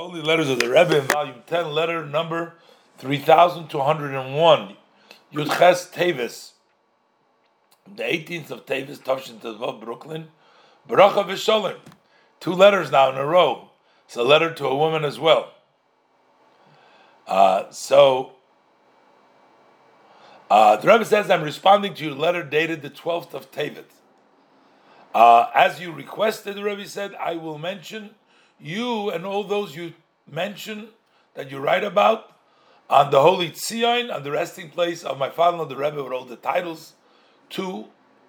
Holy Letters of the Rebbe in Volume 10, letter number 3201, Yudches Tevis, the 18th of Tevis, Tavshin Tezvov, Brooklyn, Baracha V'Sholim. Two letters now in a row. It's a letter to a woman as well. Uh, so, uh, the Rebbe says, I'm responding to your letter dated the 12th of Tevet. Uh, as you requested, the Rebbe said, I will mention you and all those you mention that you write about on the holy Tzion, on the resting place of my father and the Rebbe with all the titles, to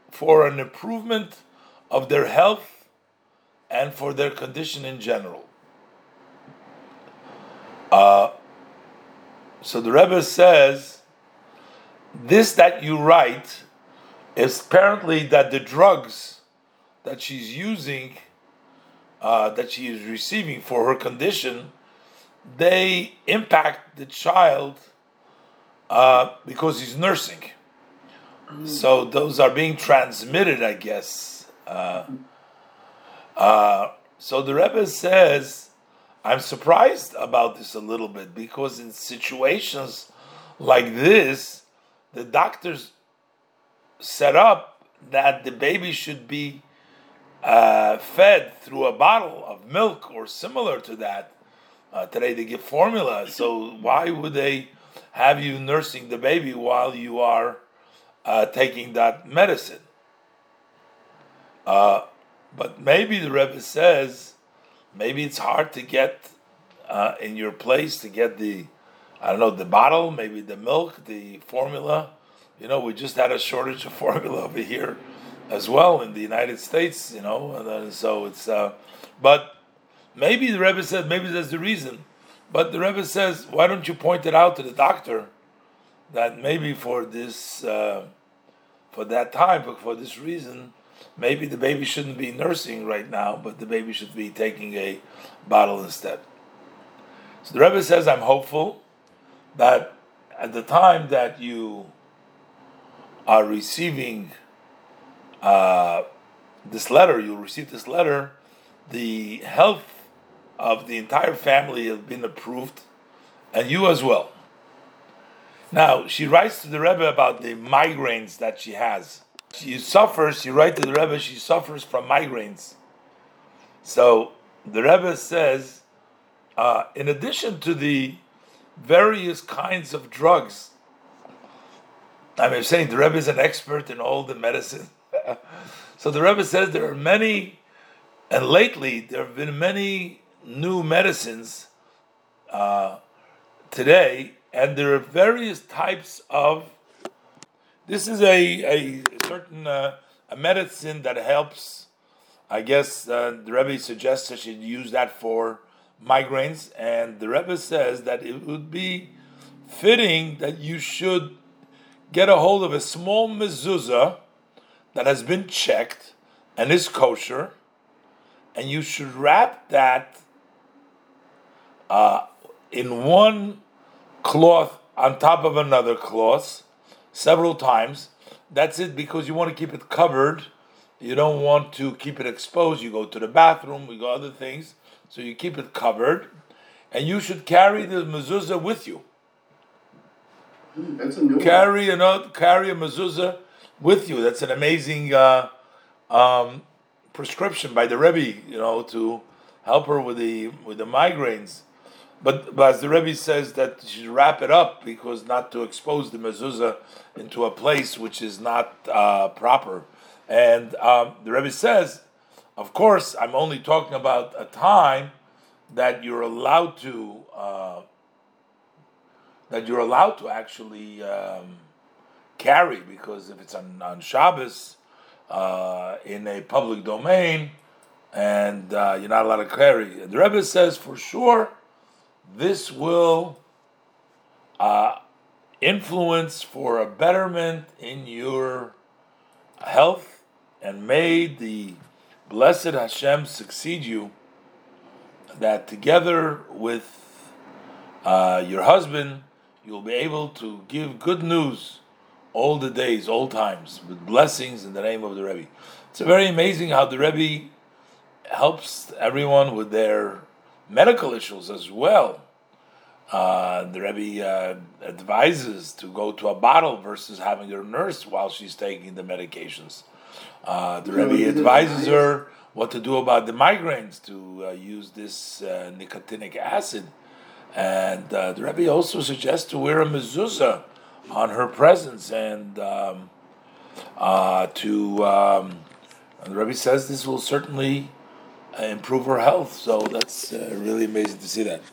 for an improvement of their health and for their condition in general. Uh, so the Rebbe says, this that you write is apparently that the drugs that she's using uh, that she is receiving for her condition, they impact the child uh, because he's nursing. So those are being transmitted, I guess. Uh, uh, so the Rebbe says, I'm surprised about this a little bit because in situations like this, the doctors set up that the baby should be uh, fed through a bottle of milk or similar to that. Uh, today they give formula, so why would they have you nursing the baby while you are uh, taking that medicine? Uh, but maybe the Rebbe says maybe it's hard to get uh, in your place to get the I don't know the bottle, maybe the milk, the formula. You know, we just had a shortage of formula over here as well in the United States, you know, and then, so it's, uh, but maybe the Rebbe said, maybe that's the reason. But the Rebbe says, why don't you point it out to the doctor that maybe for this, uh, for that time, for this reason, maybe the baby shouldn't be nursing right now, but the baby should be taking a bottle instead. So the Rebbe says, I'm hopeful that at the time that you are receiving uh, this letter, you'll receive this letter, the health of the entire family has been approved, and you as well. Now, she writes to the Rebbe about the migraines that she has. She suffers, she writes to the Rebbe, she suffers from migraines. So the Rebbe says, uh, in addition to the various kinds of drugs, I'm saying the Rebbe is an expert in all the medicine so the Rebbe says there are many, and lately there have been many new medicines uh, today, and there are various types of. This is a, a certain uh, a medicine that helps. I guess uh, the Rebbe suggests I should use that for migraines, and the Rebbe says that it would be fitting that you should get a hold of a small mezuzah that has been checked and is kosher, and you should wrap that uh, in one cloth on top of another cloth several times. That's it because you want to keep it covered. You don't want to keep it exposed. You go to the bathroom, we go other things, so you keep it covered, and you should carry the mezuzah with you. That's a new carry one. carry a mezuzah with you. That's an amazing uh, um, prescription by the Rebbe, you know, to help her with the with the migraines. But, but as the Rebbe says that she should wrap it up because not to expose the mezuzah into a place which is not uh, proper. And um, the Rebbe says, of course, I'm only talking about a time that you're allowed to uh, that you're allowed to actually. Um, carry because if it's on, on Shabbos uh, in a public domain and uh, you're not allowed to carry. The Rebbe says for sure this will uh, influence for a betterment in your health and may the blessed Hashem succeed you that together with uh, your husband you'll be able to give good news all the days, all times, with blessings in the name of the Rebbe. It's very amazing how the Rebbe helps everyone with their medical issues as well. Uh, the Rebbe uh, advises to go to a bottle versus having her nurse while she's taking the medications. Uh, the Rebbe advises her what to do about the migraines to uh, use this uh, nicotinic acid. And uh, the Rebbe also suggests to wear a mezuzah on her presence and um, uh, to. Um, the Rebbe says this will certainly improve her health. So that's really amazing to see that.